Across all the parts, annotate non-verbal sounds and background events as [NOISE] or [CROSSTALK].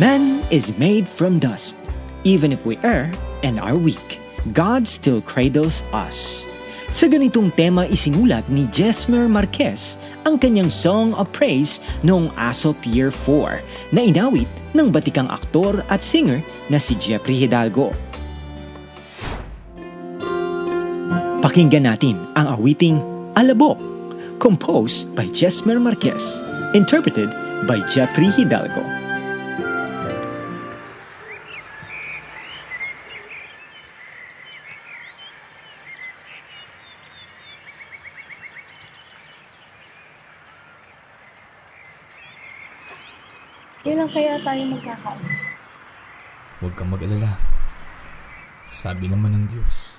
Man is made from dust. Even if we err and are weak, God still cradles us. Sa ganitong tema isinulat ni Jesmer Marquez ang kanyang Song of Praise noong ASOP Year 4 na inawit ng batikang aktor at singer na si Jeffrey Hidalgo. Pakinggan natin ang awiting Alabok, composed by Jesmer Marquez, interpreted by Jeffrey Hidalgo. Kailan kaya tayo magkakaroon? Huwag kang mag-alala. Sabi naman ng Diyos,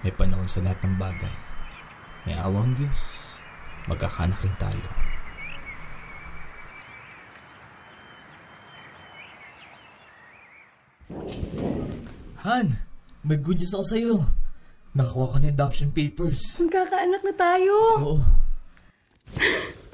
may panahon sa lahat ng bagay. May awang Diyos, magkakanak rin tayo. Han, may good news ako sa'yo. Nakakuha ko ng adoption papers. Magkakaanak na tayo! Oo. [LAUGHS]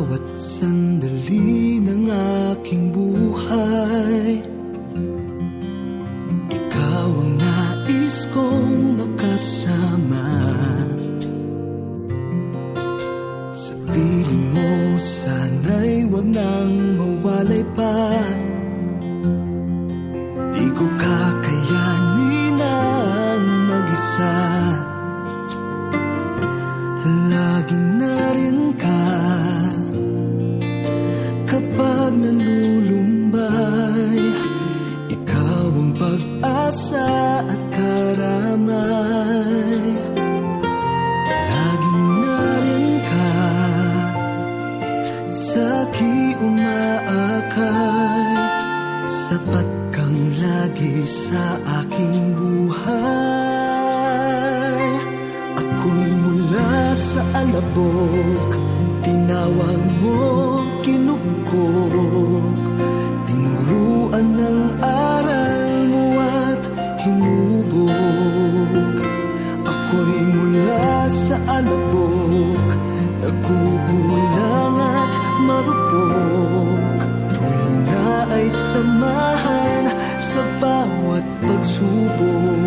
bawat sandali ng aking buhay. Ikaw ang nais kong makasama. Sa piling mo sana'y wag nang sa alabok Tinawag mo, kinukok. Tinuruan ng aral mo at hinubog Ako'y mula sa alabok Nagkukulang at marupok. Tuwi na ay samahan sa bawat pagsubok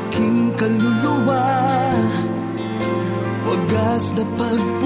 aking kaluluwa. Wagas na pagkakas